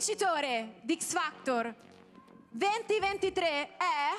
vincitore di X Factor. 2023 è